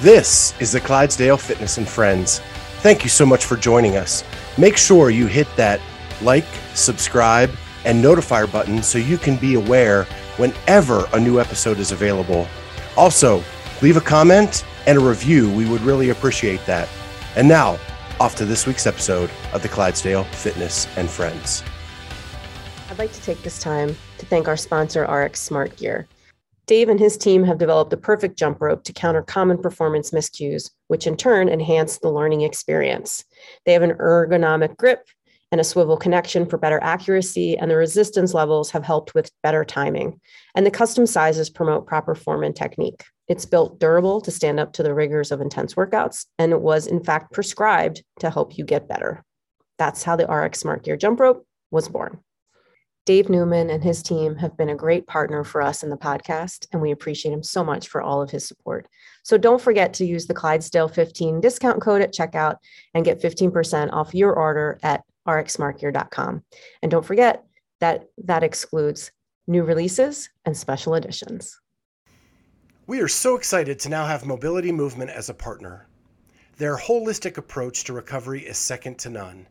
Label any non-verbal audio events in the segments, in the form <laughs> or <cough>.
This is the Clydesdale Fitness and Friends. Thank you so much for joining us. Make sure you hit that like, subscribe, and notifier button so you can be aware whenever a new episode is available. Also, leave a comment and a review. We would really appreciate that. And now, off to this week's episode of the Clydesdale Fitness and Friends. I'd like to take this time to thank our sponsor, RX Smart Gear. Dave and his team have developed the perfect jump rope to counter common performance miscues, which in turn enhance the learning experience. They have an ergonomic grip and a swivel connection for better accuracy, and the resistance levels have helped with better timing. And the custom sizes promote proper form and technique. It's built durable to stand up to the rigors of intense workouts, and it was in fact prescribed to help you get better. That's how the RX Smart Gear jump rope was born. Dave Newman and his team have been a great partner for us in the podcast, and we appreciate him so much for all of his support. So don't forget to use the Clydesdale 15 discount code at checkout and get 15% off your order at rxsmartgear.com. And don't forget that that excludes new releases and special editions. We are so excited to now have Mobility Movement as a partner. Their holistic approach to recovery is second to none.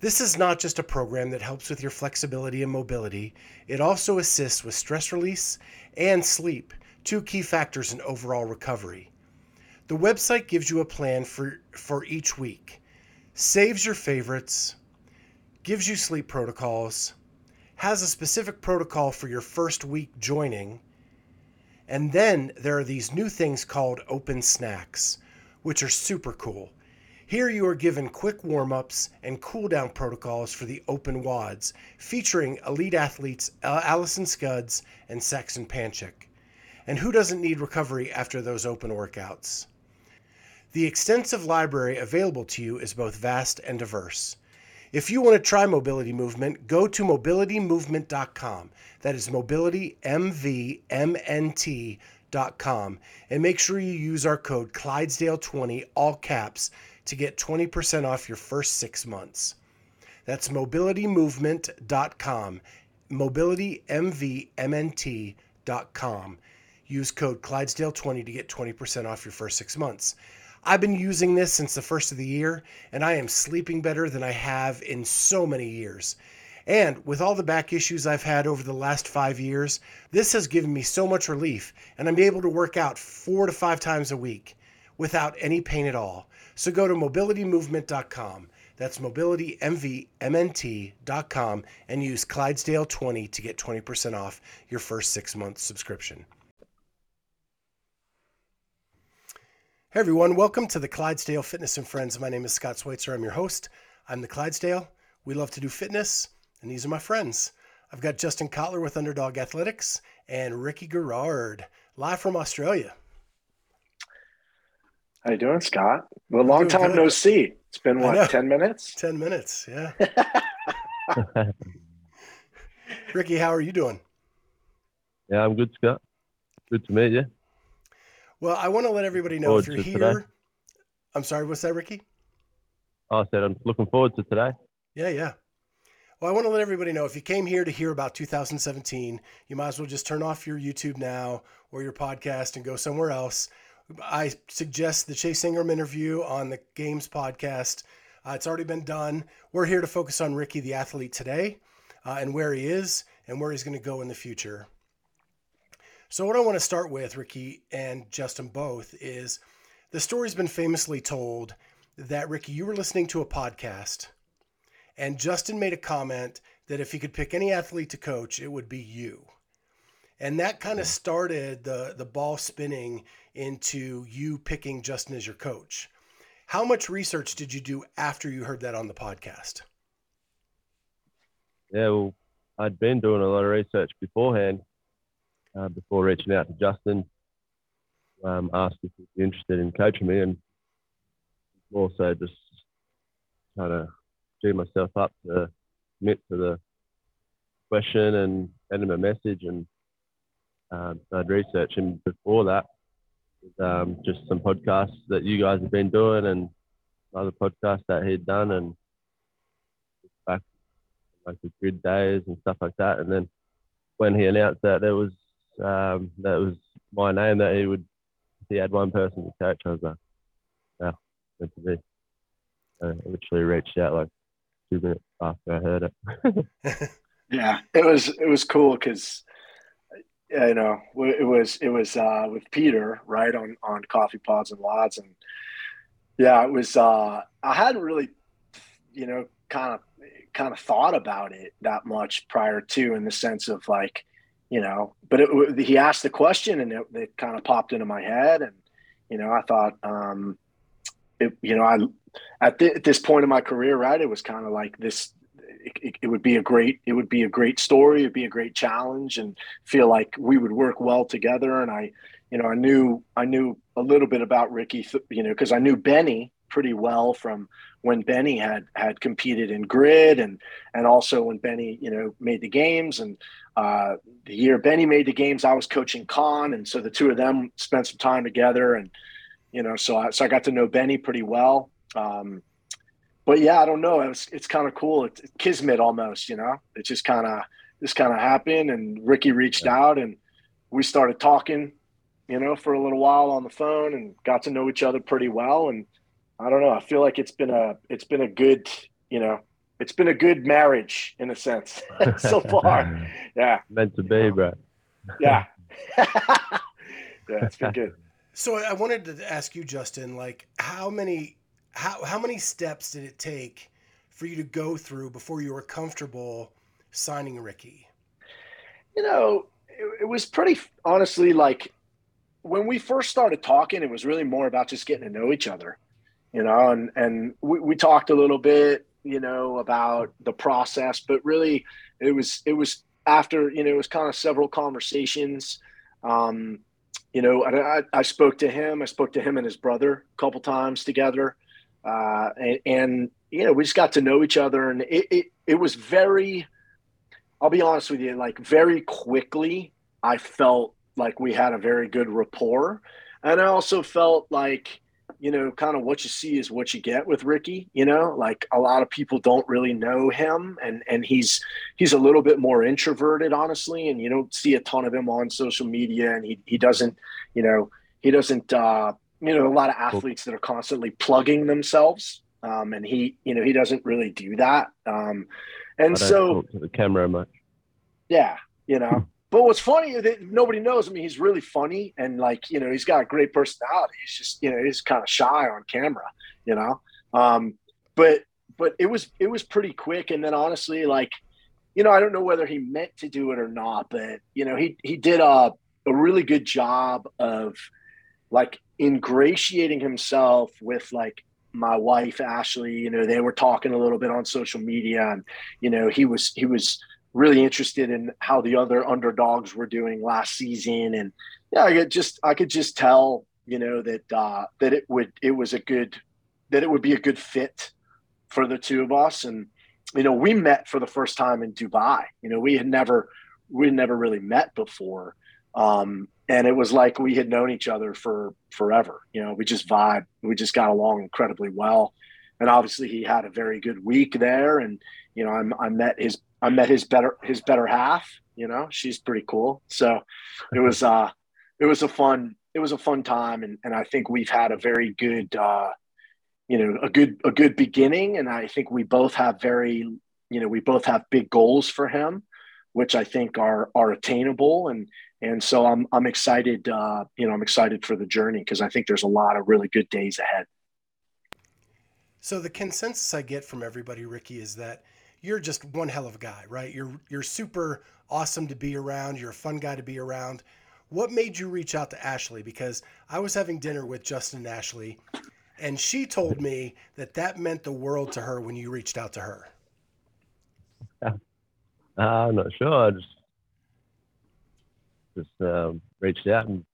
This is not just a program that helps with your flexibility and mobility, it also assists with stress release and sleep, two key factors in overall recovery. The website gives you a plan for, for each week, saves your favorites, gives you sleep protocols, has a specific protocol for your first week joining, and then there are these new things called open snacks, which are super cool. Here you are given quick warm ups and cool down protocols for the open WODs, featuring elite athletes uh, Alison Scuds and Saxon Panchik. And who doesn't need recovery after those open workouts? The extensive library available to you is both vast and diverse. If you want to try Mobility Movement, go to mobilitymovement.com. That is mobilitymvmnt.com. And make sure you use our code Clydesdale20, all caps, to get 20% off your first six months. That's mobilitymovement.com. Mobilitymvmnt.com. Use code Clydesdale20 to get 20% off your first six months. I've been using this since the first of the year, and I am sleeping better than I have in so many years. And with all the back issues I've had over the last five years, this has given me so much relief, and I'm able to work out four to five times a week without any pain at all. So go to mobilitymovement.com. That's mobilitymvmnt.com and use Clydesdale20 to get 20% off your first six month subscription. Hey everyone, welcome to the Clydesdale Fitness and Friends. My name is Scott Schweitzer. I'm your host. I'm the Clydesdale. We love to do fitness, and these are my friends. I've got Justin Cotler with Underdog Athletics and Ricky Garard live from Australia. How you doing, Scott? Well, long time good. no see. It's been what, ten minutes? Ten minutes, yeah. <laughs> <laughs> Ricky, how are you doing? Yeah, I'm good, Scott. Good to meet you. Well, I want to let everybody know if you're here. Today. I'm sorry, what's that, Ricky? Oh, I said I'm looking forward to today. Yeah, yeah. Well, I want to let everybody know if you came here to hear about 2017, you might as well just turn off your YouTube now or your podcast and go somewhere else. I suggest the Chase Ingraham interview on the Games podcast. Uh, it's already been done. We're here to focus on Ricky, the athlete, today uh, and where he is and where he's going to go in the future. So, what I want to start with, Ricky and Justin both, is the story's been famously told that, Ricky, you were listening to a podcast and Justin made a comment that if he could pick any athlete to coach, it would be you. And that kind of started the, the ball spinning into you picking Justin as your coach. How much research did you do after you heard that on the podcast? Yeah, well, I'd been doing a lot of research beforehand uh, before reaching out to Justin. Um, asked if he'd be interested in coaching me, and also just kind of do myself up to commit to the question and send him a message and um, started researching before that. Um, just some podcasts that you guys have been doing and other podcasts that he'd done and back like the grid days and stuff like that. And then when he announced that there was um, that was my name that he would he had one person to coach, I was like, yeah, meant to be. I literally reached out like two minutes after I heard it. <laughs> <laughs> yeah, it was it was cool because you know it was it was uh, with Peter right on on Coffee Pods and Lads and yeah, it was. Uh, I hadn't really, you know, kind of kind of thought about it that much prior to, in the sense of like, you know, but it, he asked the question and it, it kind of popped into my head, and you know, I thought, um, it, you know, I at, th- at this point in my career, right, it was kind of like this. It, it, would be a great it would be a great story it'd be a great challenge and feel like we would work well together. And i you know, I knew I knew a little bit about Ricky, you know, because I knew Benny pretty well from when Benny had had competed in grid and and also when Benny you know made the games. And uh, the year Benny made the games I was coaching Con and so the two of them spent some time together. And you know so I so I got to know Benny pretty well. Um, but yeah I don't know it was, it's kind of cool it's kismet almost you know it just kind of just kind of happened and Ricky reached yeah. out and we started talking you know, for a little while on the phone and got to know each other pretty well. And I don't know, I feel like it's been a it's been a good, you know, it's been a good marriage in a sense <laughs> so <laughs> far. Yeah. <laughs> Meant to be, bro. Yeah. yeah, it's been good. So I wanted to ask you, Justin, like how many how how many steps did it take for you to go through before you were comfortable signing Ricky? You know, it, it was pretty honestly like when we first started talking, it was really more about just getting to know each other, you know, and, and we, we talked a little bit, you know, about the process, but really it was, it was after, you know, it was kind of several conversations. Um, you know, I, I spoke to him, I spoke to him and his brother a couple times together. Uh, and, and, you know, we just got to know each other and it, it, it was very, I'll be honest with you, like very quickly, I felt like we had a very good rapport. And I also felt like, you know, kind of what you see is what you get with Ricky, you know, like a lot of people don't really know him and and he's he's a little bit more introverted honestly and you don't see a ton of him on social media and he he doesn't, you know, he doesn't uh you know, a lot of athletes that are constantly plugging themselves um and he, you know, he doesn't really do that. Um and so the camera much. Yeah, you know. But what's funny is that nobody knows. I mean, he's really funny and like, you know, he's got a great personality. He's just, you know, he's kind of shy on camera, you know? Um, but, but it was, it was pretty quick. And then honestly, like, you know, I don't know whether he meant to do it or not, but you know, he, he did a, a really good job of like ingratiating himself with like my wife, Ashley, you know, they were talking a little bit on social media and, you know, he was, he was, really interested in how the other underdogs were doing last season and yeah i could just i could just tell you know that uh that it would it was a good that it would be a good fit for the two of us and you know we met for the first time in dubai. You know we had never we had never really met before um and it was like we had known each other for forever you know we just vibe we just got along incredibly well and obviously he had a very good week there and you know I'm, i met his I met his better his better half. You know, she's pretty cool. So it was uh it was a fun it was a fun time, and and I think we've had a very good uh you know a good a good beginning, and I think we both have very you know we both have big goals for him, which I think are are attainable, and and so I'm I'm excited uh you know I'm excited for the journey because I think there's a lot of really good days ahead. So the consensus I get from everybody, Ricky, is that you're just one hell of a guy, right? You're you're super awesome to be around. You're a fun guy to be around. What made you reach out to Ashley? Because I was having dinner with Justin and Ashley, and she told me that that meant the world to her when you reached out to her. Uh, <laughs> I'm not sure. I just just um, reached out and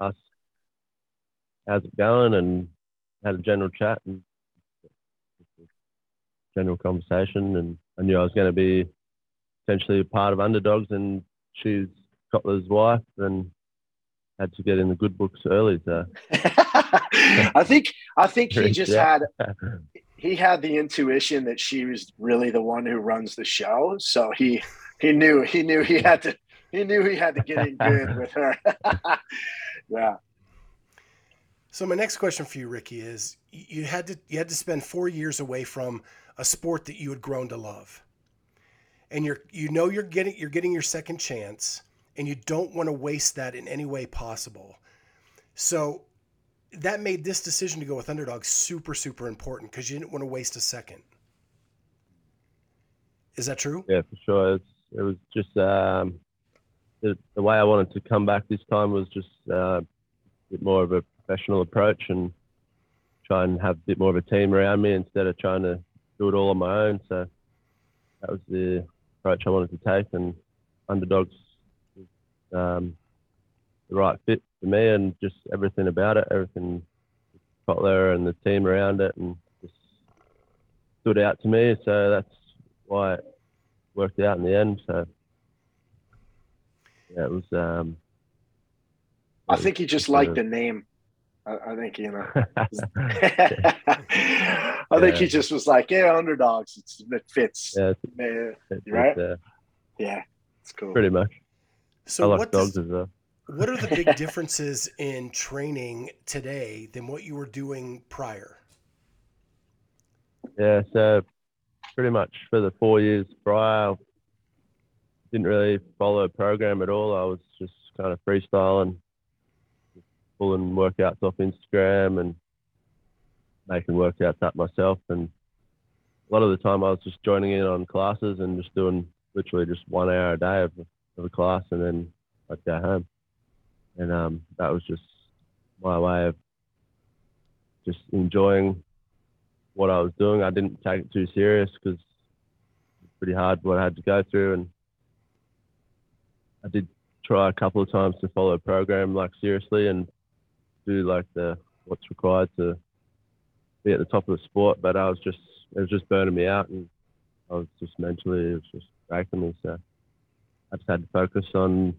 asked how's it going, and had a general chat, and general conversation, and I knew I was going to be essentially a part of underdogs, and she's Cotler's wife, and had to get in the good books early. So <laughs> I think I think he just yeah. had <laughs> he had the intuition that she was really the one who runs the show, so he he knew he knew he had to he knew he had to get in good with her. <laughs> yeah. So my next question for you, Ricky, is you had to you had to spend four years away from a sport that you had grown to love, and you're you know you're getting you're getting your second chance, and you don't want to waste that in any way possible. So that made this decision to go with underdog super super important because you didn't want to waste a second. Is that true? Yeah, for sure. It's, it was just um, the, the way I wanted to come back this time was just uh, a bit more of a professional approach and try and have a bit more of a team around me instead of trying to do it all on my own. So that was the approach I wanted to take, and underdogs was um, the right fit for me, and just everything about it, everything Cotler and the team around it, and just stood out to me. So that's why it worked out in the end. So yeah, it was. Um, I think he just liked the name. I, I think you know. <laughs> I think he just was like, "Yeah, underdogs. It's, it fits." yeah, Yeah, it's, Right? uh, yeah, it's cool. pretty much. So I like what dogs does, as well. what are the big <laughs> differences in training today than what you were doing prior? Yeah, so pretty much for the four years prior, I didn't really follow a program at all. I was just kind of freestyling, pulling workouts off Instagram and making workouts up myself. And a lot of the time I was just joining in on classes and just doing literally just one hour a day of, of a class and then I'd go home. And um, that was just my way of just enjoying what I was doing. I didn't take it too serious because it's pretty hard what I had to go through, and I did try a couple of times to follow a program like seriously and do like the what's required to be at the top of the sport. But I was just it was just burning me out, and I was just mentally it was just breaking me. So I just had to focus on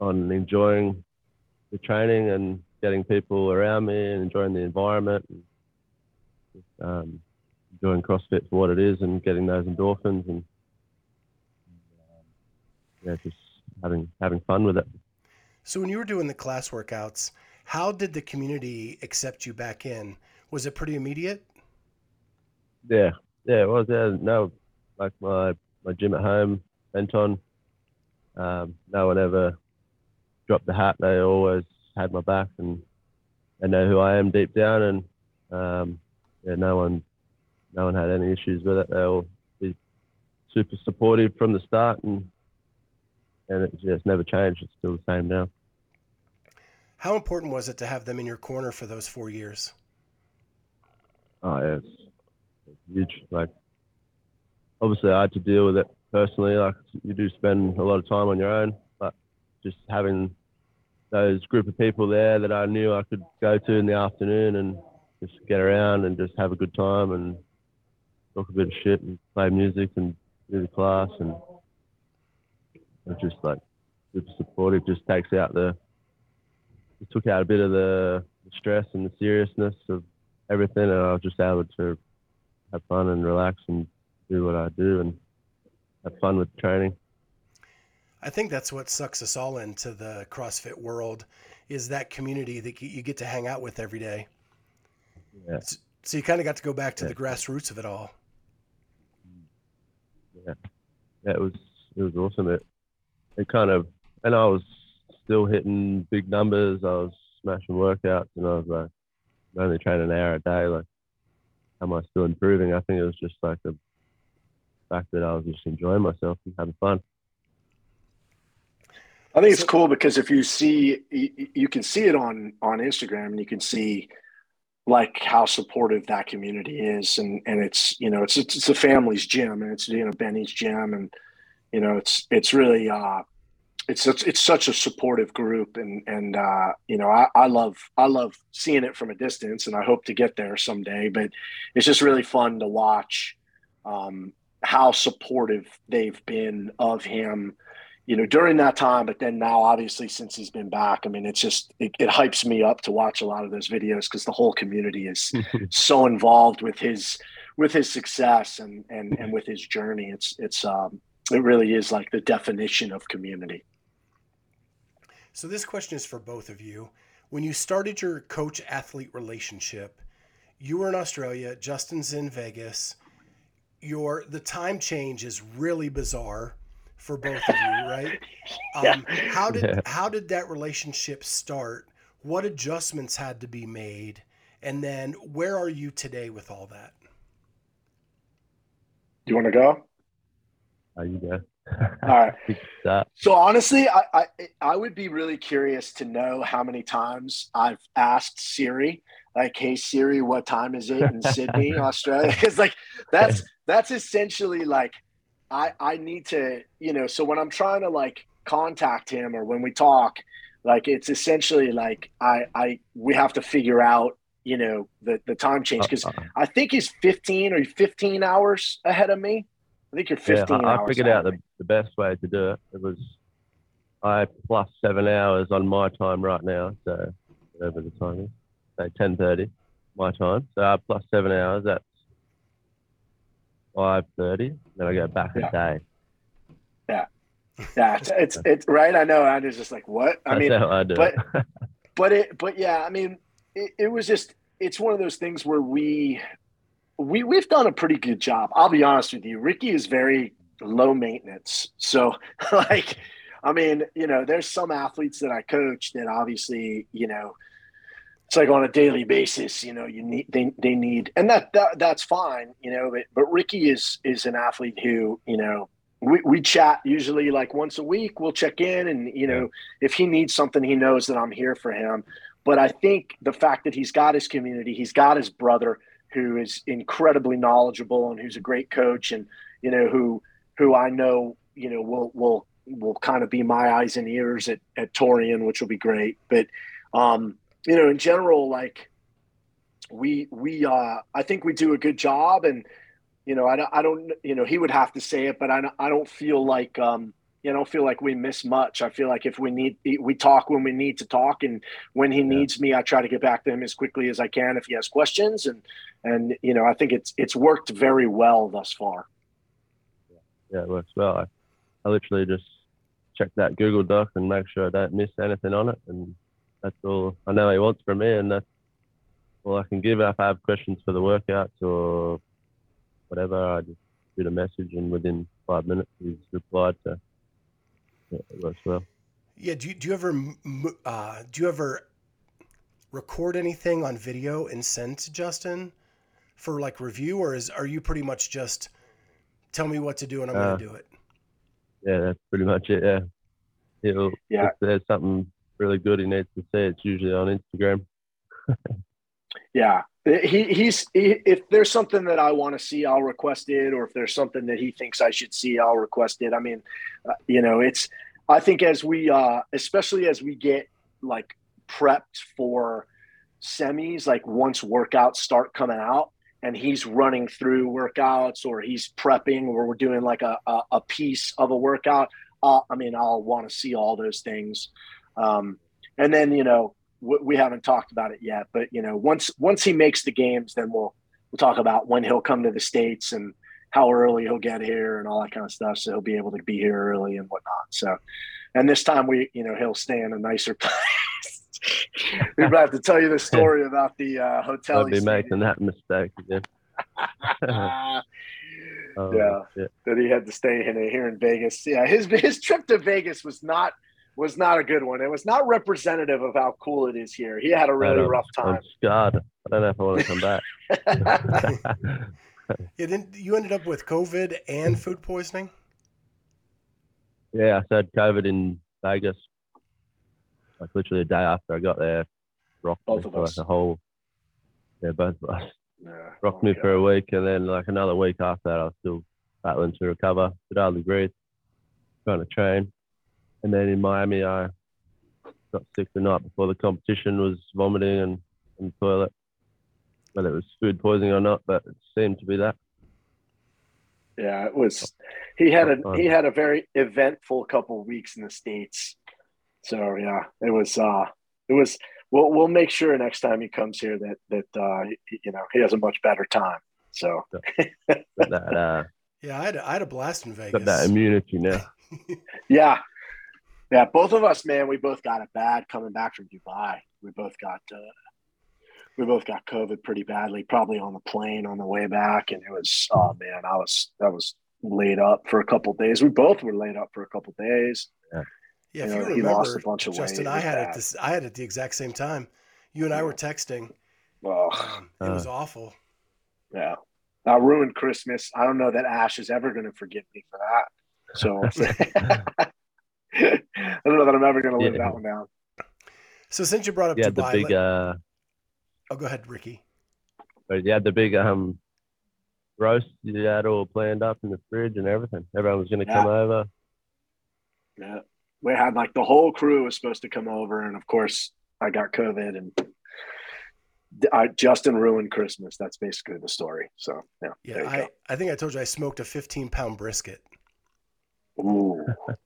on enjoying the training and getting people around me and enjoying the environment. And, um, doing CrossFit for what it is and getting those endorphins and yeah, just having having fun with it. So when you were doing the class workouts, how did the community accept you back in? Was it pretty immediate? Yeah, yeah, it was. Yeah, no, like my my gym at home, Benton. Um, no one ever dropped the hat. They always had my back and they know who I am deep down. And um, yeah, no one no one had any issues with it. They'll be super supportive from the start, and and it's just never changed. It's still the same now. How important was it to have them in your corner for those four years? Oh yeah, it's, it's huge. Like obviously I had to deal with it personally. Like you do spend a lot of time on your own, but just having those group of people there that I knew I could go to in the afternoon and just get around and just have a good time and talk a bit of shit and play music and do the class and it's just like super supportive. Just takes out the it took out a bit of the stress and the seriousness of everything, and I was just able to have fun and relax and do what I do and have fun with training. I think that's what sucks us all into the CrossFit world is that community that you get to hang out with every day. Yeah. So you kind of got to go back to Yeah. the grassroots of it all. Yeah, it was it was awesome. It it kind of and I was still hitting big numbers. I was smashing workouts, and I was like, I'm only training an hour a day. Like, how am I still improving? I think it was just like the fact that I was just enjoying myself and having fun. I think it's cool because if you see, you, you can see it on on Instagram, and you can see like how supportive that community is, and and it's you know it's it's, it's a family's gym, and it's you know Benny's gym, and you know it's it's really uh it's it's, it's such a supportive group, and and uh, you know I, I love I love seeing it from a distance, and I hope to get there someday. But it's just really fun to watch um, how supportive they've been of him you know, during that time, but then now, obviously, since he's been back, I mean, it's just it, it hypes me up to watch a lot of those videos because the whole community is <laughs> so involved with his with his success and and and with his journey. It's it's um it really is like the definition of community. So this question is for both of you. when you started your coach athlete relationship, you were in Australia, Justin's in Vegas. Your the time change is really bizarre for both of you, right? <laughs> Yeah. Um, how did Yeah. how did that relationship start? What adjustments had to be made? And then where are you today with all that? Do you want to go? How you go? <laughs> All right. So honestly, I, I I would be really curious to know how many times I've asked Siri, like, "Hey Siri, what time is it in <laughs> Sydney, Australia?" <laughs> Because like that's that's essentially like I I need to you know. So when I'm trying to like contact him or when we talk, like it's essentially like I I we have to figure out you know the the time change because Uh, I think he's 15 or 15 hours ahead of me. I think you're yeah, 15 I, I hours. figured out the, the best way to do it. It was I plus seven hours on my time right now, so whatever the time is, say ten thirty my time. So I plus seven hours. That's five thirty. Then I go back Yeah. a day. Yeah, it's, it's <laughs> it's right. I know. I was just like, what? I That's mean, I do but- <laughs> but it, but yeah, I mean, it, it was just, it's one of those things where we, we, we've done a pretty good job. I'll be honest with you. Ricky is very low maintenance. So, <laughs> like, I mean, you know, there's some athletes that I coach that obviously, you know, it's like on a daily basis, you know, you need they, they need and that, that that's fine, you know, but, but Ricky is is an athlete who, you know, we, we chat usually like once a week. We'll check in and you know, if he needs something, he knows that I'm here for him. But I think the fact that he's got his community, he's got his brother who is incredibly knowledgeable and who's a great coach and you know who who I know, you know, will will will kind of be my eyes and ears at, at Torian, which will be great. But um, you know, in general, like we we uh I think we do a good job and you know, I don't, I don't, you know, he would have to say it, but I don't, I don't feel like, um, I don't feel like we miss much. I feel like if we need, we talk when we need to talk, and when he needs me, I try to get back to him as quickly as I can if he has questions, and and you know, I think it's it's worked very well thus far. yeah, it works well. I, I literally just check that Google Doc and make sure I don't miss anything on it, and that's all I know he wants from me, and that's all I can give. If I have questions for the workouts or whatever, I just shoot a message, and within five minutes he's replied. So yeah, it works well. Yeah. Do you, do you ever m- m- uh, do you ever record anything on video and send to Justin for like review, or is are you pretty much just tell me what to do and I'm Uh, going to do it? Yeah, that's pretty much it. Yeah, he'll Yeah. if there's something really good he needs to see, it's usually on Instagram. <laughs> Yeah, he he's he, if there's something that I want to see, I'll request it, or if there's something that he thinks I should see, I'll request it. I mean, uh, you know, it's I think as we uh especially as we get like prepped for semis, like once workouts start coming out and he's running through workouts or he's prepping or we're doing like a, a, a piece of a workout, uh, I mean, I'll want to see all those things. Um, and then, you know, we haven't talked about it yet, but you know, once once he makes the games, then we'll we'll talk about when he'll come to the states and how early he'll get here and all that kind of stuff. So he'll be able to be here early and whatnot. So, and this time we, you know, he'll stay in a nicer <laughs> place. We're have to tell you the story <laughs> about the uh, hotel. I'll be making that mistake again. <laughs> in. Oh, Yeah. shit. that he had to stay in here in Vegas. Yeah, his his trip to Vegas was not was not a good one. It was not representative of how cool it is here. He had a really rough oh, time. God, I don't know if I want to come back. <laughs> <laughs> Yeah, then you ended up with COVID and food poisoning. yeah, I had COVID in Vegas. Like literally a day after I got there, rocked Both me of for us. like a whole. Yeah, both of us Yeah. rocked Oh, me yeah. for a week, and then like another week after that, I was still battling to recover. Could hardly breathe, trying to train, and then in Miami, I got sick the night before the competition. Was vomiting and in the toilet. Whether it was food poisoning or not, but it seemed to be that. Yeah, it was. He had a he had a very eventful couple of weeks in the states. So yeah, it was. uh It was. We'll we'll make sure next time he comes here that that uh he- you know he has a much better time. So that, uh, <laughs> Yeah, I had, I had a blast in Vegas. got that immunity now. <laughs> yeah, Yeah, both of us, man, we both got it bad coming back from Dubai. We both got uh, we both got COVID pretty badly, probably on the plane on the way back, and it was oh man, I was I was laid up for a couple days. We both were laid up for a couple days. Yeah, You if know, you he lost remember, a bunch of. Justin, It I had it this. I had it the exact same time. You and I were texting. Well, Um, it was awful. yeah, I ruined Christmas. I don't know that Ash is ever going to forgive me for that. So <laughs> <laughs> I don't know that I'm ever going to live Yeah. that one down. So since you brought up You had the Dubai, big, let- uh, oh, go ahead, Ricky. but you had the big um roast you had all planned up in the fridge and everything. Everyone was going to come over. Yeah, we had like the whole crew was supposed to come over, and of course I got COVID, and I, Justin ruined Christmas. That's basically the story. So yeah, Yeah, there you I, I think I told you I smoked a 15 pound brisket go. Ooh.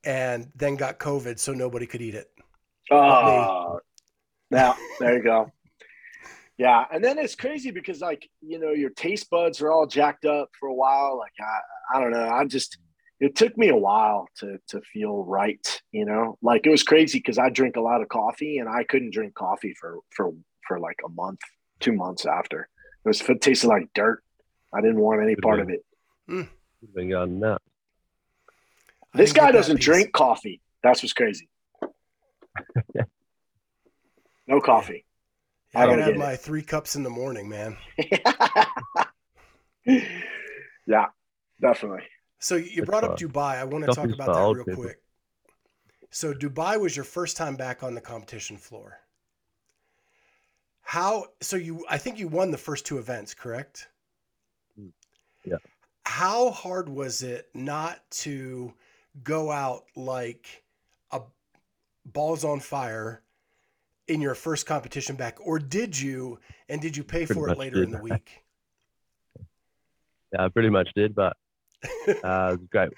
And then got COVID, so nobody could eat it. Ah, oh, now there you go. Yeah, and then it's crazy because like you know your taste buds are all jacked up for a while. Like I, I don't know. I just it took me a while to to feel right. You know, like it was crazy because I drink a lot of coffee and I couldn't drink coffee for for for like a month, two months after. It was it tasted like dirt. I didn't want any part of it. Hmm. You've been going nuts. I This guy doesn't piece. drink coffee. That's what's crazy. <laughs> no coffee. Yeah, I, I don't have get it. my three cups in the morning, man. <laughs> yeah, definitely. So you brought up. Dubai. I want to talk about that real people. quick. So Dubai was your first time back on the competition floor. How? So you, I think you won the first two events, correct? Yeah. How hard was it not to go out like a balls on fire in your first competition back, or did you? And did you pay Pretty for it later in the <laughs> week? Yeah, I pretty much did, but <laughs> uh, it was great.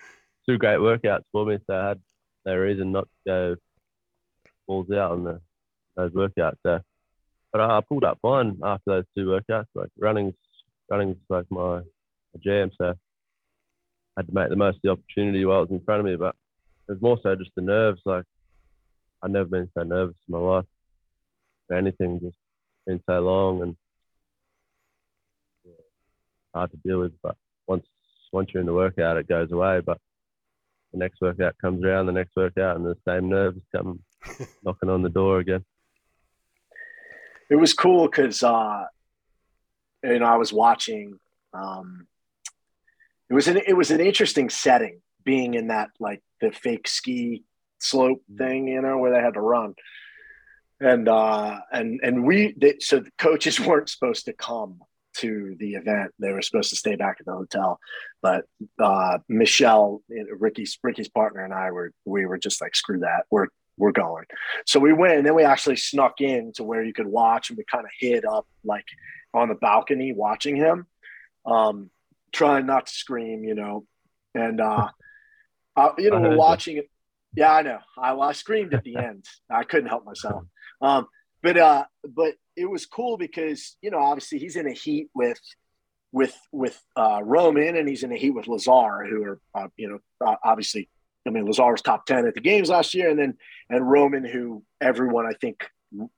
Two great workouts for me, so I had no reason not to go balls out on the, those workouts. So, but I, I pulled up fine after those two workouts. Like running's running's like my, my jam, so had to make the most of the opportunity while it was in front of me. But it was more so just the nerves. Like I've never been so nervous in my life for anything. Just been so long and yeah, hard to deal with. But once once you're in the workout, it goes away. But the next workout comes around, the next workout, and the same nerves come <laughs> knocking on the door again. It was cool because uh, you know I was watching. Um, it was an it was an interesting setting being in that like the fake ski slope thing, you know, where they had to run. And uh, and and we they, so the coaches <laughs> weren't supposed to come to the event; they were supposed to stay back at the hotel. But uh, Michelle, Ricky's Ricky's partner, and I were we were just like, screw that, we're we're going. So we went, and then we actually snuck in to where you could watch, and we kind of hid up like on the balcony watching him, um, trying not to scream, you know. And uh, <laughs> uh you know, we're watching it. Yeah, I know. I, I screamed at the <laughs> end. I couldn't help myself. Um, but uh, but it was cool because you know, obviously he's in a heat with with with uh, Roman, and he's in a heat with Lazar, who are uh, you know uh, obviously. I mean, Lazar was top ten at the games last year, and then and Roman, who everyone I think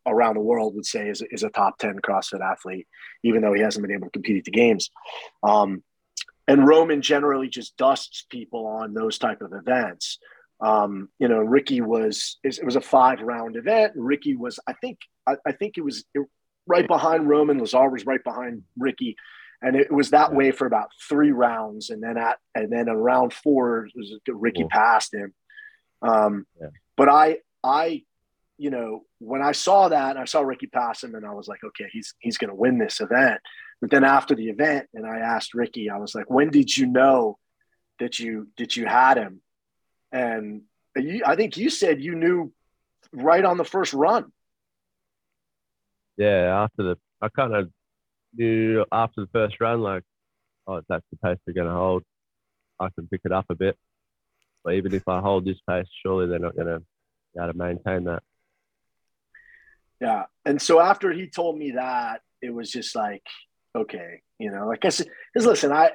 around the world would say is, is a top ten CrossFit athlete, even though he hasn't been able to compete at the games. Um, and Roman generally just dusts people on those type of events. Um, you know, Ricky was it was a five round event. Ricky was, I think, I, I think it was right behind Roman. Lazar was right behind Ricky, and it was that way for about three rounds. And then at and then in round four, was Ricky Cool. passed him. Um, Yeah. But I, I, you know, when I saw that, I saw Ricky pass him, and I was like, okay, he's he's going to win this event. But then after the event, and I asked Ricky, I was like, when did you know that you that you had him? And you, I think you said you knew right on the first run. Yeah, after the I kind of knew after the first run, like, oh, that's the pace they're going to hold. I can pick it up a bit. But even if I hold this pace, surely they're not going to be able to maintain that. Yeah. And so after he told me that, it was just like, okay, you know, like I said, because listen, I,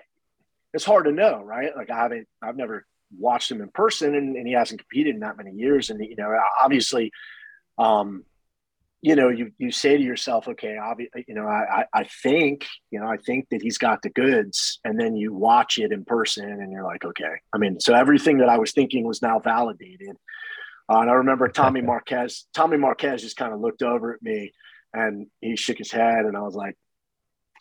it's hard to know, right? Like I haven't, I've never watched him in person, and, and he hasn't competed in that many years. And you know, obviously, um, you know, you you say to yourself, okay, obviously, you know, I I think, you know, I think that he's got the goods, and then you watch it in person, and you're like, okay. I mean, so everything that I was thinking was now validated. Uh, and I remember Tommy <laughs> Marquez. Tommy Marquez just kind of looked over at me, and he shook his head, and I was like,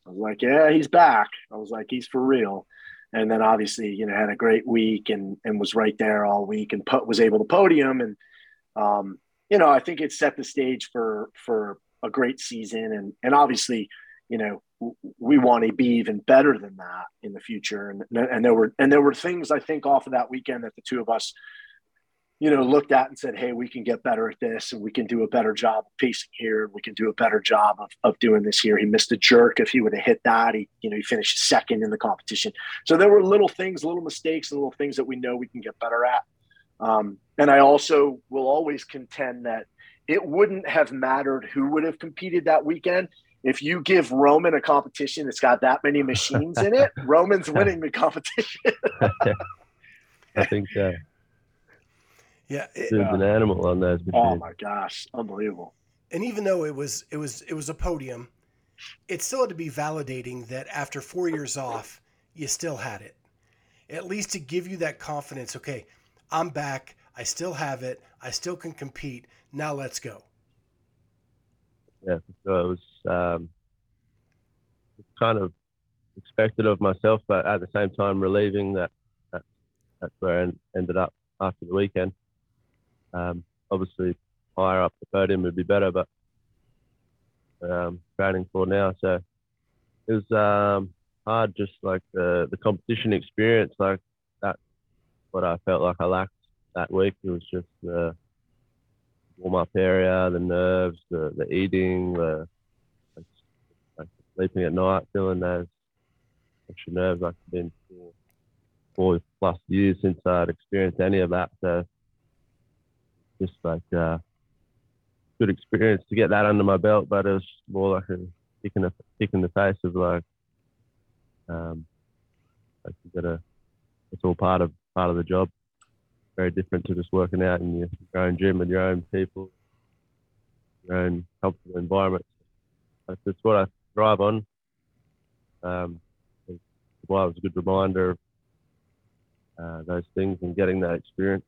I was like, yeah, he's back. I was like, he's for real. And then obviously, you know, had a great week and and was right there all week and put, was able to podium. And um, you know, I think it set the stage for for a great season. And and obviously, you know, we want to be even better than that in the future. And and there were and there were things I think off of that weekend that the two of us you know, looked at and said, hey, we can get better at this and we can do a better job of pacing here. We can do a better job of, of doing this here. He missed a jerk. If he would have hit that, he, you know, he finished second in the competition. So there were little things, little mistakes, and little things that we know we can get better at. Um, and I also will always contend that it wouldn't have mattered who would have competed that weekend. If you give Roman a competition that's got that many machines in it, <laughs> Roman's winning the competition. <laughs> I think so. Yeah, it, There's an animal on that. machines. Oh my gosh, unbelievable! and even though it was it was it was a podium, it still had to be validating that after four years off, you still had it. At least to give you that confidence. Okay, I'm back. I still have it. I still can compete. Now let's go. Yeah, so it was um, kind of expected of myself, but at the same time relieving that, that that's where I ended up after the weekend. Um, obviously, higher up the podium would be better, but um, training for now. So it was um, hard, just like the the competition experience. Like that's what I felt like I lacked that week. It was just the warm up area, the nerves, the the eating, the like, like sleeping at night, feeling those extra nerves. It's been four, four plus years since I'd experienced any of that. So just like uh, good experience to get that under my belt, but it was more like a kick in the kick in the face of like, um, like you gotta, it's all part of part of the job. Very different to just working out in your, own gym and your own people, your own comfortable environment. That's, what I thrive on. Um, why it was a good reminder of uh, those things and getting that experience.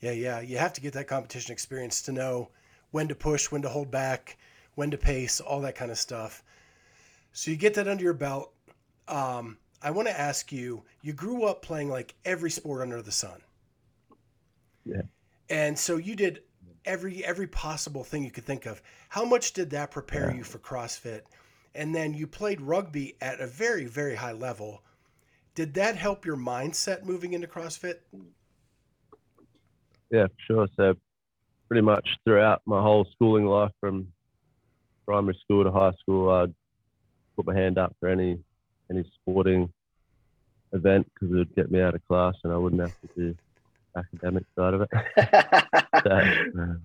Yeah, yeah. You have to get that competition experience to know when to push, when to hold back, when to pace, all that kind of stuff. So you get that under your belt. Um, I want to ask you you grew up playing like every sport under the sun. Yeah. And so you did every every possible thing you could think of. How much did that prepare Yeah. you for CrossFit? And then you played rugby at a very very high level. Did that help your mindset moving into CrossFit? Yeah, for sure. So pretty much throughout my whole schooling life, from primary school to high school, I'd put my hand up for any any sporting event because it would get me out of class and I wouldn't have to do academic side of it. <laughs> So, um,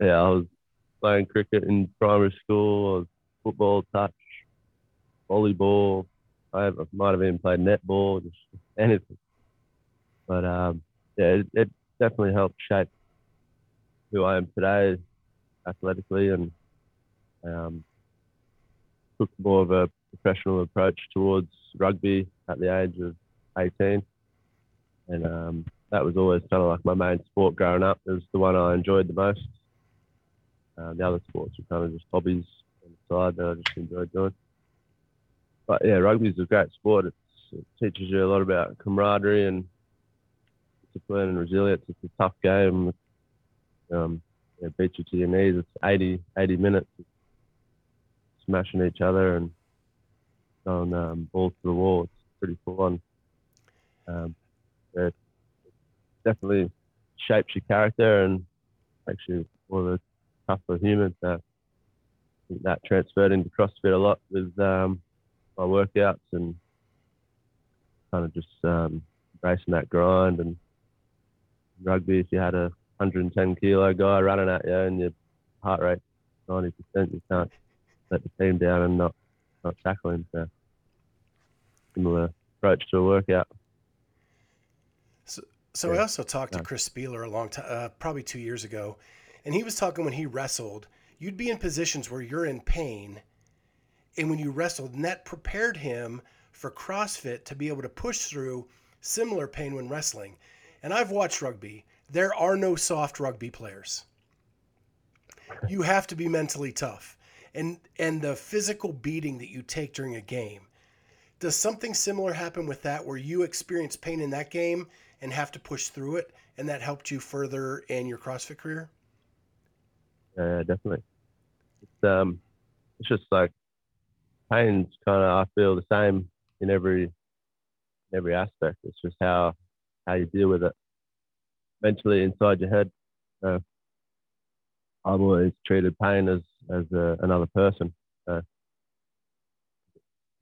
yeah, I was playing cricket in primary school, I was football, touch, volleyball. I, have, I might have even played netball, just anything. But um, yeah, it, it definitely helped shape who I am today athletically and um, took more of a professional approach towards rugby at the age of 18. And um, that was always kind of like my main sport growing up. It was the one I enjoyed the most. Uh, the other sports were kind of just hobbies on the side that I just enjoyed doing. But yeah, rugby is a great sport. It's, it teaches you a lot about camaraderie and discipline and resilience. It's a tough game. Um, it beats you to your knees. It's 80, 80 minutes smashing each other and going um, balls to the wall. It's pretty full on. Um, it definitely shapes your character and makes you more of a tougher human. So I think that transferred into CrossFit a lot with um, my workouts and kind of just um, embracing that grind and rugby, if you had a 110 kilo guy running at you and your heart rate 90%, you can't let the team down and not, not tackle him. So similar, approach to a workout. So I Yeah. also talked to Chris Spealler a long time, uh, probably two years ago, and he was talking when he wrestled, you'd be in positions where you're in pain, and when you wrestled, and that prepared him for CrossFit to be able to push through similar pain when wrestling. And I've watched rugby. There are no soft rugby players. You have to be mentally tough, and and the physical beating that you take during a game. Does something similar happen with that, where you experience pain in that game and have to push through it, and that helped you further in your CrossFit career? Yeah, definitely. It's um, it's just like pain's kind of I feel the same in every in every aspect. It's just how how you deal with it mentally inside your head. Uh, I've always treated pain as as a, another person. Uh,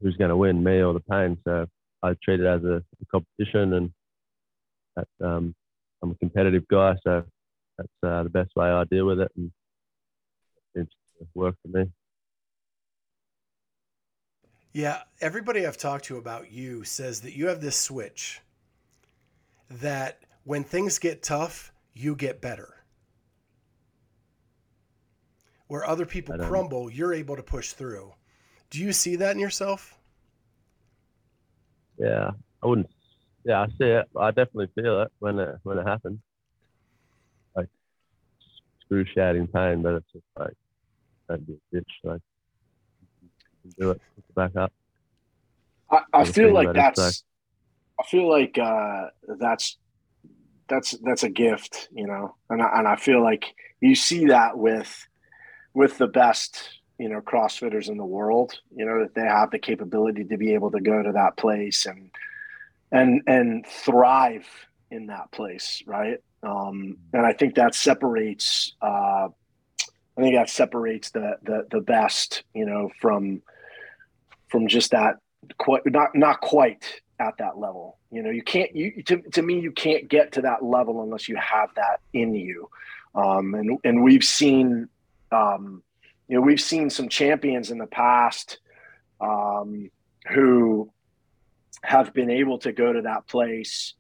who's going to win, me or the pain? So I treat it as a, a competition, and that, um, I'm a competitive guy, so that's uh, the best way I deal with it, and it seems for me. Yeah, everybody I've talked to about you says that you have this switch that when things get tough, you get better. Where other people I don't- crumble, you're able to push through. Do you see that in yourself? Yeah, I wouldn't. Yeah, I see it. I definitely feel it when it when it happens. Like excruciating pain, but it's just like don't be a bitch. Like do it. Back up. I, I feel like that it's that's I feel like uh, that's that's that's a gift, you know, and I, and I feel like you see that with with the best you know CrossFitters in the world, you know, that they have the capability to be able to go to that place and and and thrive in that place, right? Um, and I think that separates. Uh, I think that separates the the the best, you know, from from just that quite not not quite at that level. You know, you can't you to, to me you can't get to that level unless you have that in you. Um, and and we've seen um, you know we've seen some champions in the past um, who have been able to go to that place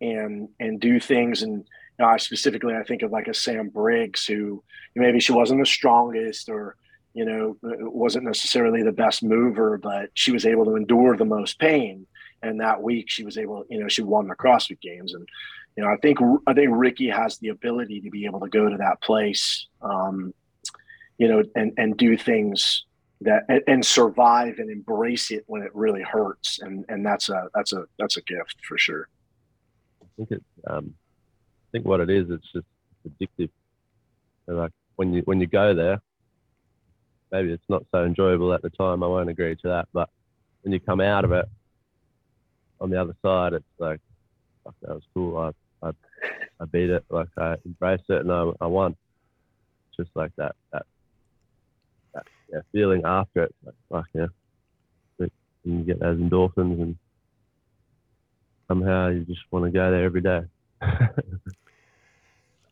and and do things and you know, I specifically I think of like a Sam Briggs who maybe she wasn't the strongest or you know wasn't necessarily the best mover but she was able to endure the most pain and that week she was able you know she won the CrossFit games and you know I think I think Ricky has the ability to be able to go to that place um, you know and and do things that and, and survive and embrace it when it really hurts and and that's a that's a that's a gift for sure I think it. Um, I think what it is, it's just addictive. Like when you when you go there, maybe it's not so enjoyable at the time. I won't agree to that, but when you come out of it, on the other side, it's like, fuck, that was cool. I I, I beat it. Like I embraced it and I, I won. It's just like that that that yeah, feeling after it. Like fuck yeah, and you get those endorphins and somehow you just want to go there every day. <laughs>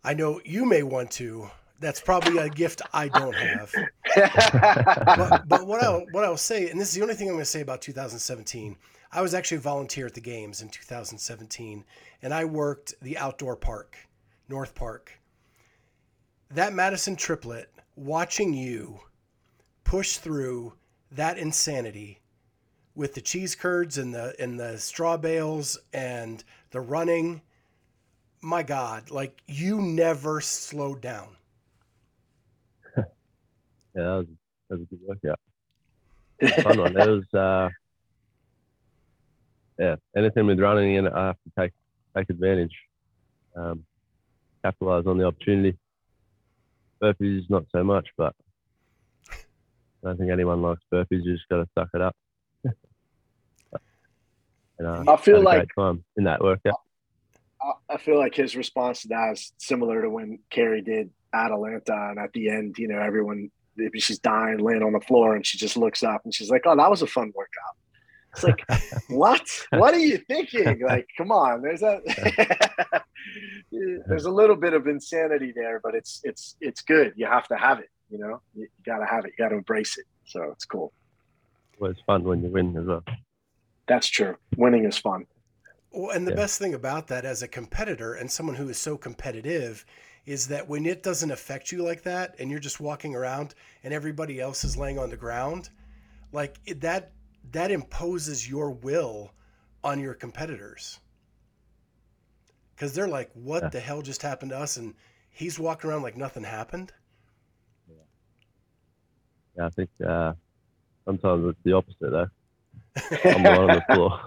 I know you may want to. That's probably a gift I don't have. <laughs> but, but what I'll what I'll say, and this is the only thing I'm going to say about 2017. I was actually a volunteer at the games in 2017, and I worked the outdoor park, North Park. That Madison triplet, watching you push through that insanity with the cheese curds and the and the straw bales and the running. My God, like you never slowed down. <laughs> Yeah, that was, that was a good workout. Fun one. It was, uh, yeah, anything with running in it, I have to take take advantage, um, capitalize on the opportunity. Burpees, not so much, but I don't think anyone likes burpees. You just got to suck it up. <laughs> and, uh, I feel like time in that workout. I- I feel like his response to that is similar to when Carrie did Atalanta, and at the end, you know, everyone she's dying, laying on the floor, and she just looks up and she's like, "Oh, that was a fun workout." It's like, what? What are you thinking? Like, come on, there's a <laughs> there's a little bit of insanity there, but it's it's it's good. You have to have it. You know, you, you got to have it. You got to embrace it. So it's cool. Well, it's fun when you win as well. That's true. Winning is fun. Well, and the Yeah. best thing about that as a competitor and someone who is so competitive is that when it doesn't affect you like that and you're just walking around and everybody else is laying on the ground, like that that imposes your will on your competitors. Cuz they're like, "What Yeah. the hell just happened to us?" and he's walking around like nothing happened. Yeah, I think uh, sometimes it's the opposite though. I'm the one on the floor,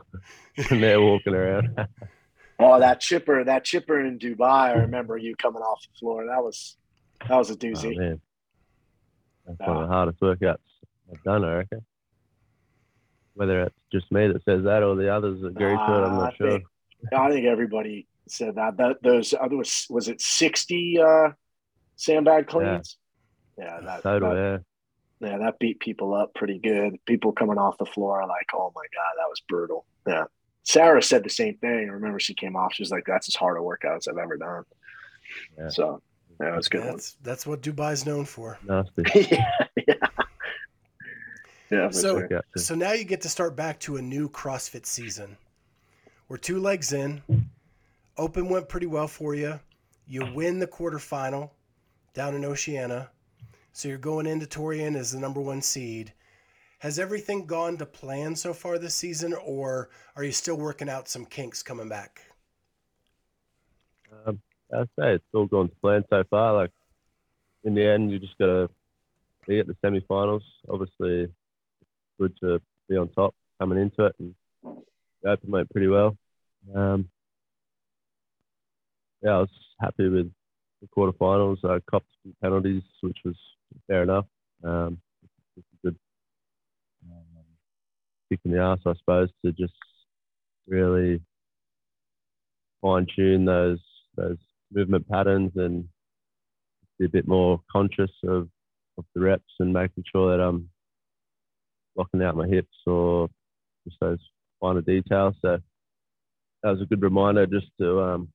<laughs> and they're walking around. <laughs> oh, that chipper, that chipper in Dubai. I remember you coming off the floor. That was that was a Oh doozy. man, that's one of the hardest workouts I've done. I reckon. Whether it's just me that says that or the others agree to it, I'm not I sure. think- I think everybody said that. That those other was was it sixty uh, sandbag cleans? Yeah, that, Total, that- yeah. yeah, that beat people up pretty good. People coming off the floor are like, "Oh my god, that was brutal." Yeah, Sarah said the same thing. I remember she came off. She was like, "That's as hard a workout as I've ever done." Yeah. So, yeah, that's a good one. That's that's what Dubai's known for. Nasty <laughs> yeah, yeah, yeah. So- sure. So now you get to start back to a new CrossFit season. We're two legs in. Open went pretty well for you. You win the quarterfinal down in Oceania. So you're going into Torian as the number one seed. Has everything gone to plan so far this season, or are you still working out some kinks coming back? Um, I'd say it's all gone to plan so far. Like in the end, you just gotta be at the semi-finals. Obviously, it's good to be on top coming into it, and the open went pretty well. Um, yeah, I was happy with the quarterfinals. I copped some penalties, which was fair enough. Um, it's a good um, kick in the ass, I suppose, to just really fine tune those those movement patterns and be a bit more conscious of, of the reps and making sure that I'm locking out my hips or just those finer details. So that was a good reminder just to um,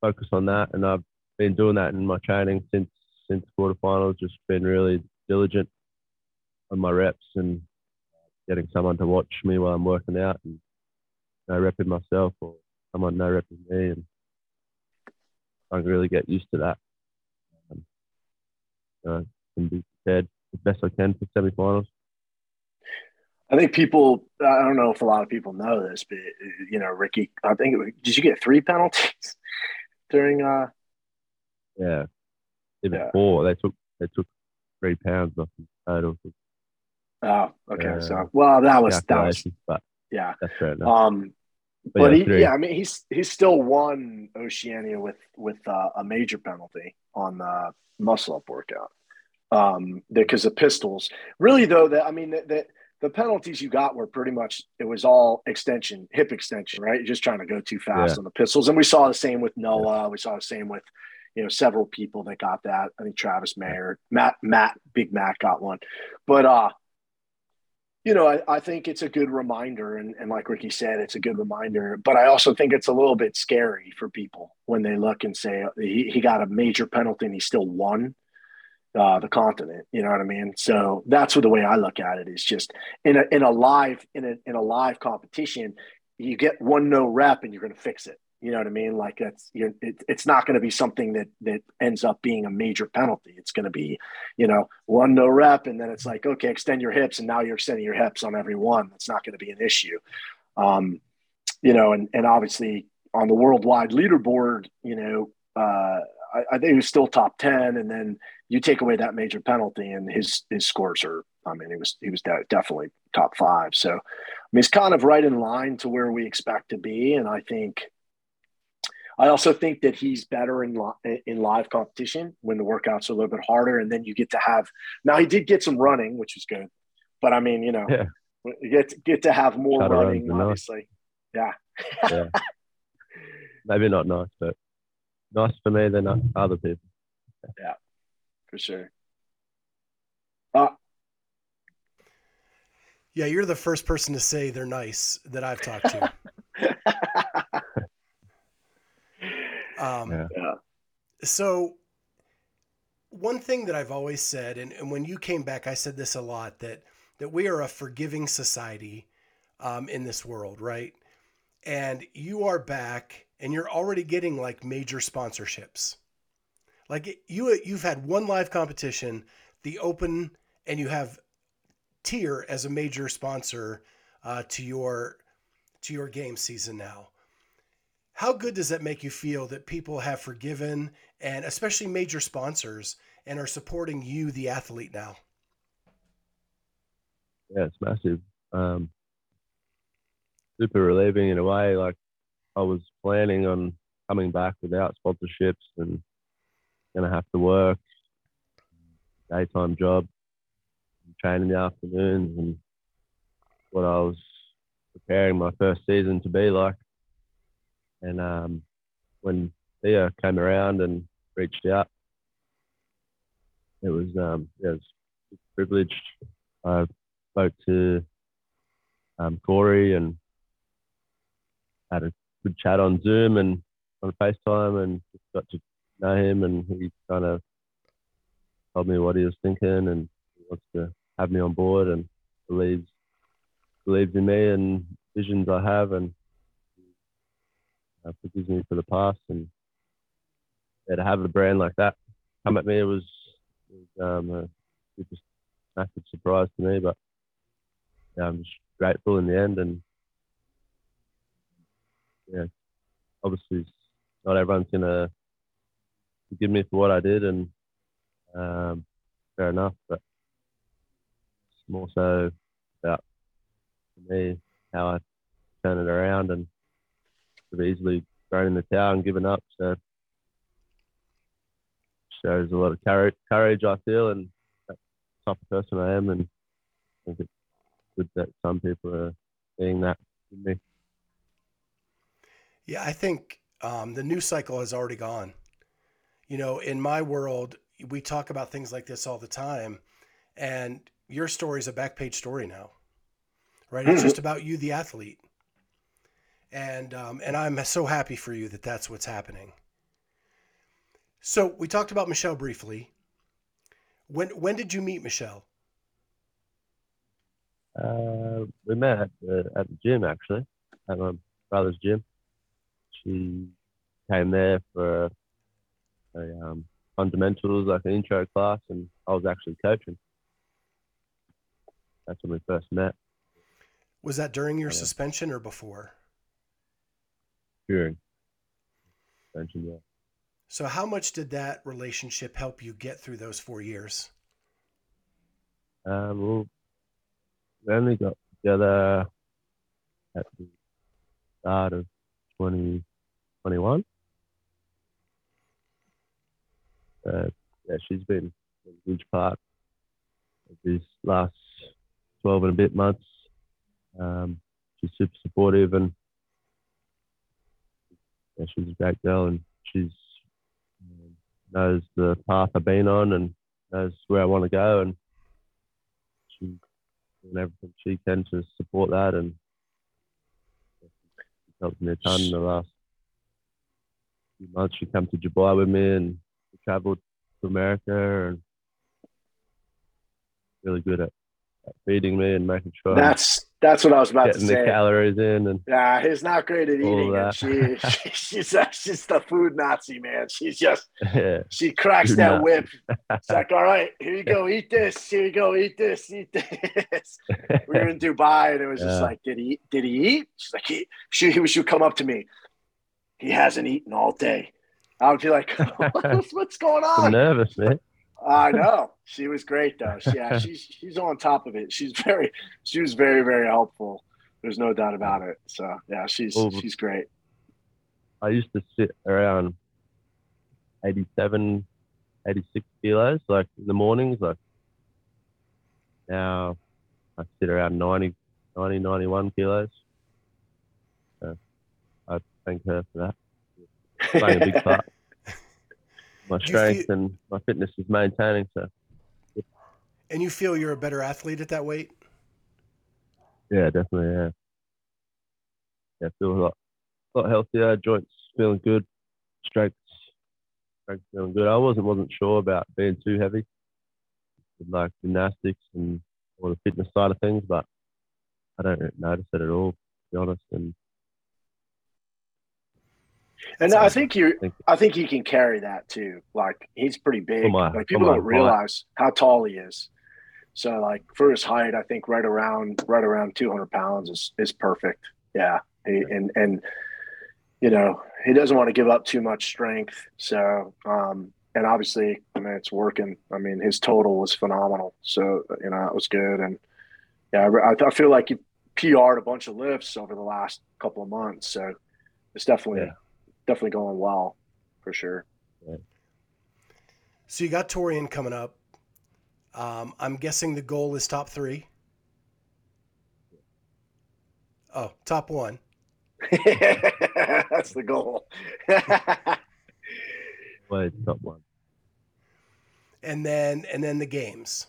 focus on that. And I've been doing that in my training since since quarterfinals. Just been really diligent on my reps and getting someone to watch me while I'm working out and no repping myself or someone no repping me and I can really get used to that. Um, uh, can be prepared as best I can for semi-finals. I think people. I don't know if a lot of people know this, but you know, Ricky. I think it was, did you get three penalties <laughs> during? uh Yeah, even Yeah. four. They took they took three pounds off the total Oh, okay. Uh, so, well, that was that was but yeah. that's fair enough. Um, But but yeah, he, yeah, I mean, he's he's still won Oceania with with uh, a major penalty on the muscle up workout um, because of pistols. Really, though, that I mean, that the, the penalties you got were pretty much it was all extension, hip extension, right? You're just trying to go too fast Yeah. on the pistols, and we saw the same with Noah. We saw the same with you know several people that got that. I think Travis Mayer, Matt, Matt, Big Matt got one, but uh you know, I, I think it's a good reminder, and, and like Ricky said, it's a good reminder. But I also think it's a little bit scary for people when they look and say he, he got a major penalty and he still won uh, the continent. You know what I mean? So that's what the way I look at it is just in a in a live in a in a live competition, you get one no rep and you're going to fix it. You know what I mean? Like that's you're, it, it's not going to be something that that ends up being a major penalty. It's going to be you know, one no rep, and then it's like, okay, extend your hips, and now you're extending your hips on every one. That's not going to be an issue. Um, you know, and and obviously on the worldwide leaderboard, you know, uh, I, I think he was still top ten, and then you take away that major penalty, and his his scores are, I mean, he was he was de- definitely top five. So, I mean, he's kind of right in line to where we expect to be, and I think. I also think that he's better in li- in live competition when the workouts are a little bit harder, and then you get to have. Now he did get some running, which was good, but I mean, you know, Yeah. you get to, get to have more Shadowruns running, nice. obviously. Yeah, yeah. <laughs> Maybe not nice, but nice for me than other people. Yeah, for sure. Yeah, you're the first person to say they're nice that I've talked to. <laughs> Um, Yeah. yeah, So, one thing that I've always said, and, and when you came back, I said this a lot that that we are a forgiving society. um, in this world, right? And you are back, and you're already getting like major sponsorships. Like you, you've had one live competition, the Open, and you have TYR as a major sponsor uh, to your to your game season now. How good does that make you feel that people have forgiven and especially major sponsors and are supporting you, the athlete, now? Yeah, it's massive. Um, super relieving in a way. Like I was planning on coming back without sponsorships and gonna have to work daytime job, train in the afternoons, and what I was preparing my first season to be like. And um, when TYR came around and reached out, it was um, it was privileged. I spoke to um, Corey and had a good chat on Zoom and on FaceTime and got to know him and he kind of told me what he was thinking and wants to have me on board and believes believes in me and visions I have and uh, forgives me for the past and yeah, to have a brand like that come at me it was, it was um, a just massive surprise to me but yeah, I'm just grateful in the end and yeah obviously not everyone's gonna forgive me for what I did and um, fair enough but it's more so about me how I turn it around and have easily thrown in the towel and given up. So shows a lot of courage, courage I feel, and that type of person I am, and I think it's good that some people are seeing that in me. Yeah, I think um, the news cycle has already gone. You know, in my world, we talk about things like this all the time, and your story is a back page story now, right? It's just about you, the athlete, and um, and I'm so happy for you that that's what's happening. So we talked about Michelle briefly. When when did you meet Michelle? Uh, we met at the, at the gym actually, at my brother's gym. She came there for a, a um, fundamentals, like an intro class, and I was actually coaching. That's when we first met. Was that during your Yeah. suspension or before? During suspension, yeah. So how much did that relationship help you get through those four years? Um, well, we only got together at the start of 2021. Uh, yeah, she's been a huge part of these last 12 and a bit months. Um, she's super supportive and yeah, she's a great girl and she's um, knows the path I've been on and knows where I want to go and she's doing everything she can to support that and helped me a ton in the last few months. She came to Dubai with me and we travelled to America and really good at, at feeding me and making sure That's that's what I was about to getting the calories in and Yeah, he's not great at eating. And she, <laughs> she she's uh, she's the food Nazi man. She's just <laughs> yeah. she cracks Food that Nazi. whip. It's like, all right, here you go, <laughs> eat this. Here you go, eat this, eat this. We were in Dubai, and it was just like, did he did he eat? She's like, he she he she would come up to me. He hasn't eaten all day. I would be like, <laughs> what's, what's going <laughs> I'm on? nervous, man. I know she was great though. She, yeah, <laughs> she's she's on top of it. She's very she was very very helpful. There's no doubt about it. So yeah, she's Well, she's great. I used to sit around 87, 86 kilos, like in the mornings. Like now, I sit around 90, 90 91 kilos. I thank her for that. <laughs> Playing a big part. <laughs> My strength and my fitness is maintaining. So And you feel you're a better athlete at that weight? yeah, definitely. Yeah, yeah, feel a lot, lot healthier. Joints feeling good. Strength, strength feeling good. I wasn't wasn't sure about being too heavy, with like gymnastics and all the fitness side of things, but I don't notice it at all, to be honest. And And That's I awesome. think you, I think he can carry that too. Like he's pretty big. Like people don't realize how tall he is. So like for his height, I think right around right around 200 pounds is is perfect. Yeah, he, and and you know he doesn't want to give up too much strength. So um, and obviously, I mean it's working. I mean his total was phenomenal. So you know it was good. And yeah, I, I feel like he PR'd a bunch of lifts over the last couple of months. So it's definitely Yeah. Definitely going well for sure. So you got Torian coming up. Um, I'm guessing the goal is top three. Oh, top one. <laughs> That's the goal. <laughs> well, it's top one. and then and then the games.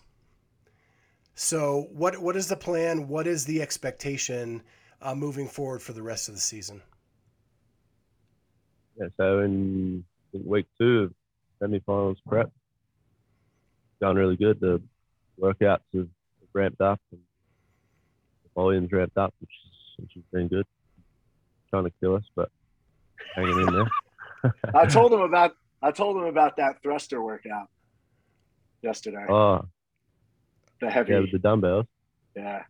So what what is the plan? What is the expectation uh, moving forward for the rest of the season? Yeah, so in week two of semi-finals prep, going really good. The workouts have ramped up and the volume's ramped up, which which has been good. Trying to kill us, but hanging in there. <laughs> I told him about I told him about that thruster workout yesterday. Oh, the heavy, yeah. with the dumbbells. Yeah.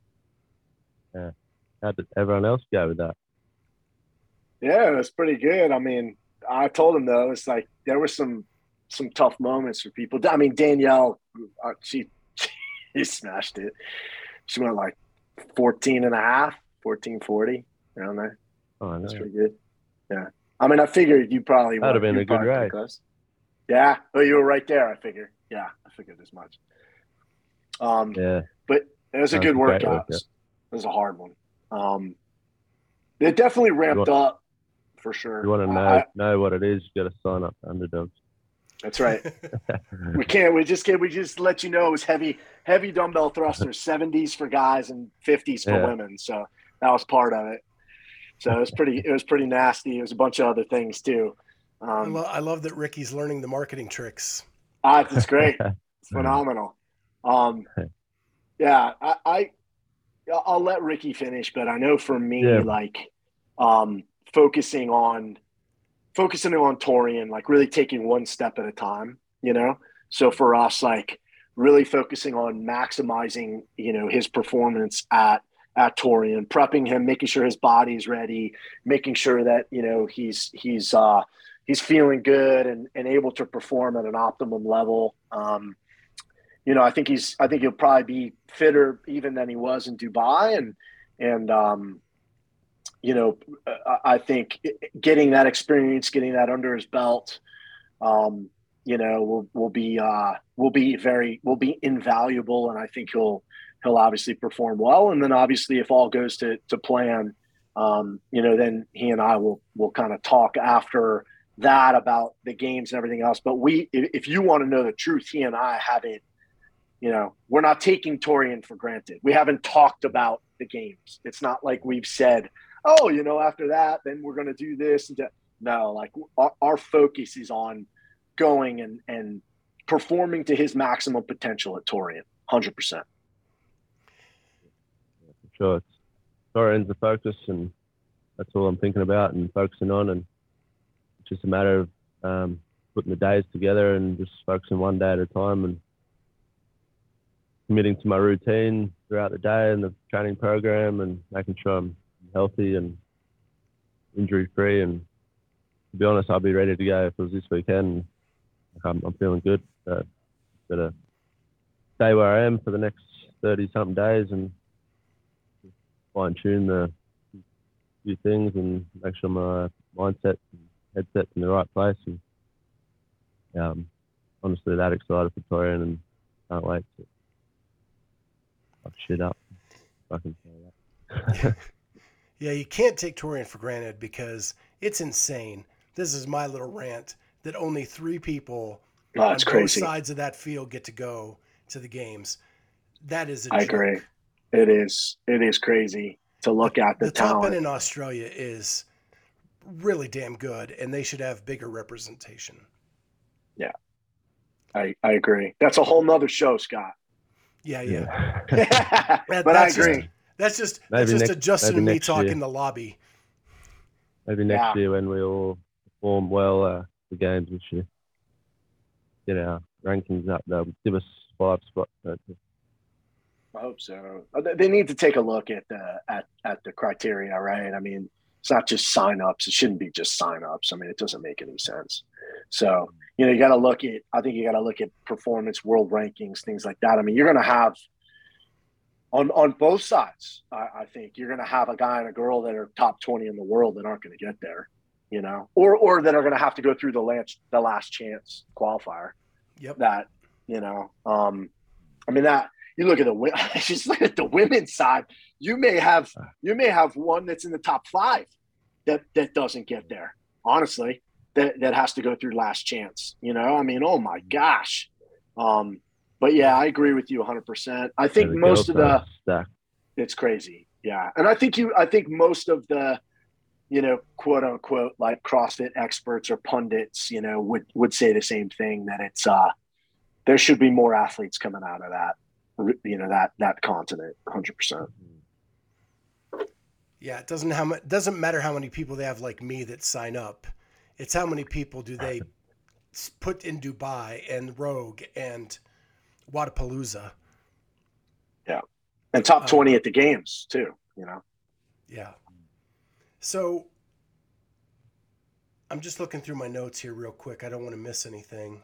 Yeah. How did everyone else go with that? Yeah, it was pretty good. I mean, I told him though, it's like there were some some tough moments for people. I mean, Danielle, uh, she <laughs> she smashed it. She went like 14 and a half, 1440 around there. Oh. That's pretty good. Yeah. I mean, I figured you probably That'd have been a good probably pretty race. close. Yeah. Oh, you were right there. I figured. Yeah, I figured as much. Um, Yeah, But it was a Sounds good workout. workout. It was a hard one. Um, it definitely ramped up for sure. you want to know I- know what it is, you got to sign up to underdogs. that's right. <laughs> We can't. We just can't. We just let you know it was heavy, heavy dumbbell thrusters, seventies for guys and fifties for Yeah. women. So that was part of it. So it was pretty. It was pretty nasty. It was a bunch of other things too. I, Um, lo- I love that Ricky's learning the marketing tricks. ah, it's great. <laughs> It's phenomenal. Um, <laughs> yeah, I, I I'll let Ricky finish, but I know for me, Yeah. like um, focusing on focusing on Torian, like really taking one step at a time. You know, so for us, like really focusing on maximizing, you know, his performance at at Torian, prepping him, making sure his body's ready, making sure that you know he's he's uh, he's feeling good and, and able to perform at an optimum level. Um, you know, I think he's I think he'll probably be fitter even than he was in Dubai, and and um, you know, I, think getting that experience, getting that under his belt, um, you know, will will be uh, will be very will be invaluable, and I think he'll he'll obviously perform well, and then obviously if all goes to to plan, um, you know, then he and I will will kind of talk after that about the games and everything else. But we, if you want to know the truth, he and I haven't, you know, we're not taking Torian for granted. We haven't talked about the games. It's not like we've said, oh, you know, after that, then we're going to do this and that. No, like our, our focus is on going and and performing to his maximum potential at Torian, hundred percent. sure. It's Torian's the focus, and that's all I'm thinking about and focusing on. And it's just a matter of um, putting the days together and just focusing one day at a time and committing to my routine throughout the day and the training program and making sure I'm healthy and injury free. And to be honest, I'll be ready to go if it was this weekend. I'm, I'm feeling good. So got to stay where I am for the next 30 something days and fine tune the few things and make sure my mindset and headset's in the right place. And um, honestly, that excited for Torian and can't wait to fuck shit up. can say that. Yeah, you can't take Torian for granted because it's insane. This is my little rant that only three people Oh, on it's both sides of that field get to go to the games. That is a I joke. agree. It is. It is crazy to look at the, The top talent. end in Australia is really damn good, and they should have bigger representation. Yeah, I, I agree. That's a whole nother show, Scott. Yeah, yeah. yeah. <laughs> That- but I that's just- agree. That's just Maybe that's just next- a Justin and me next talk year. in the lobby. Maybe next Yeah. year when we all perform well uh, the games this year, get our rankings up. They'll give us five spots. I hope so. Uh, they- They need to take a look at the at at the criteria, right? I mean, it's not just sign ups. It shouldn't be just sign ups. I mean, it doesn't make any sense. So you know, you got to look at. I think you got to look at performance, world rankings, things like that. I mean, you're going to have on on both sides. I, I think you're going to have a guy and a girl that are top twenty in the world that aren't going to get there. You know, or or that are going to have to go through the last the last chance qualifier Yep. that you know um i mean that you look at the <laughs> just look at the women's side you may have you may have one that's in the top five that that doesn't get there honestly that that has to go through last chance you know i mean oh my gosh um but yeah i agree with you 100% i think Yeah, the most of the are stacked. it's crazy. Yeah. And i think you i think most of the you know quote unquote like crossfit experts or pundits you know would would say the same thing that it's uh there should be more athletes coming out of that you know that that continent 100% Yeah, it doesn't how mu- doesn't matter how many people they have like me that sign up. It's how many people do they <laughs> put in Dubai and Rogue and Wadapalooza. Yeah. And top Um, 20 at the games too you know Yeah. So I'm just looking through my notes here real quick. I don't want to miss anything.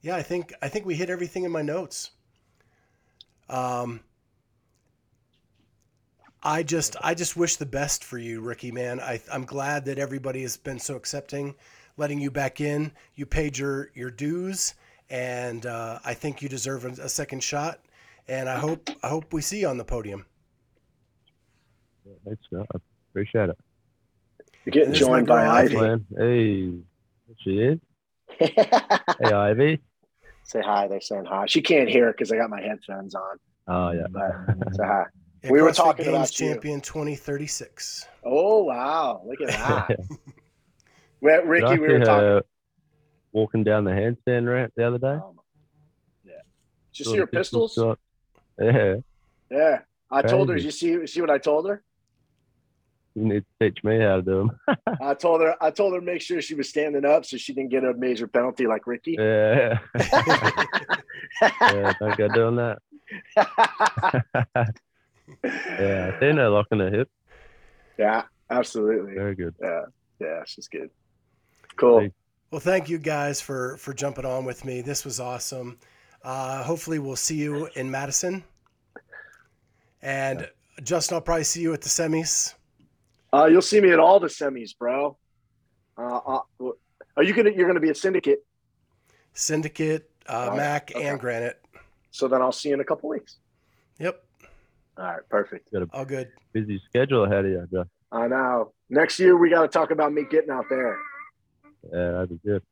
Yeah, I think I think we hit everything in my notes. Um I just I just wish the best for you, Ricky, man. I I'm glad that everybody has been so accepting, letting you back in. You paid your your dues and uh, I think you deserve a, a second shot and I hope I hope we see you on the podium. Thanks, Scott. I appreciate it. you're getting This joined by ivy Man, hey, she is. <laughs> Hey, Ivy. say hi they're saying hi she can't hear because i got my headphones on Oh yeah. but say hi Yeah, <laughs> We were talking Games about you. champion 2036. oh wow look at that <laughs> I ricky we were talking walking down the handstand ramp the other day. Um, yeah. Did you see her pistols? shot. Yeah. Yeah. I told her. Crazy. You see? See what I told her? You need to teach me how to do them. <laughs> I told her. I told her to make sure she was standing up so she didn't get a major penalty like Ricky. yeah. <laughs> yeah. Don't go doing that. <laughs> Yeah. I seen her locking her hip. yeah. Absolutely. Very good. Yeah. Yeah. She's good. Cool. Well, thank you guys for for jumping on with me. This was awesome. Uh, hopefully, we'll see you in Madison, and Justin, I'll probably see you at the semis. Uh, you'll see me at all the semis, bro. Uh, uh, are you gonna? You're gonna be at Syndicate. Syndicate, uh, Oh, Mac, okay. and Granite. So then I'll see you in a couple weeks. Yep, All right. Perfect. all good. Busy schedule ahead of you, Josh. I know. Next year we got to talk about me getting out there. Yeah, that'd be good.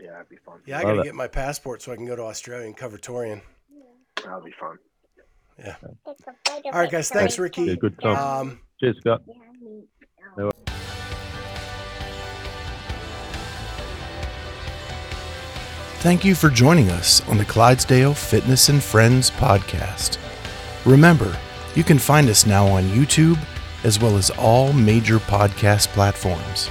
Yeah, that'd be fun. Yeah, I Love gotta it. get my passport so I can go to Australia and cover Torian. That'll be fun. All All right, guys. Thanks, Ricky. Yeah, good time. Um, Cheers, Scott. Thank you for joining us on the Clydesdale Fitness and Friends podcast. Remember, you can find us now on YouTube as well as all major podcast platforms.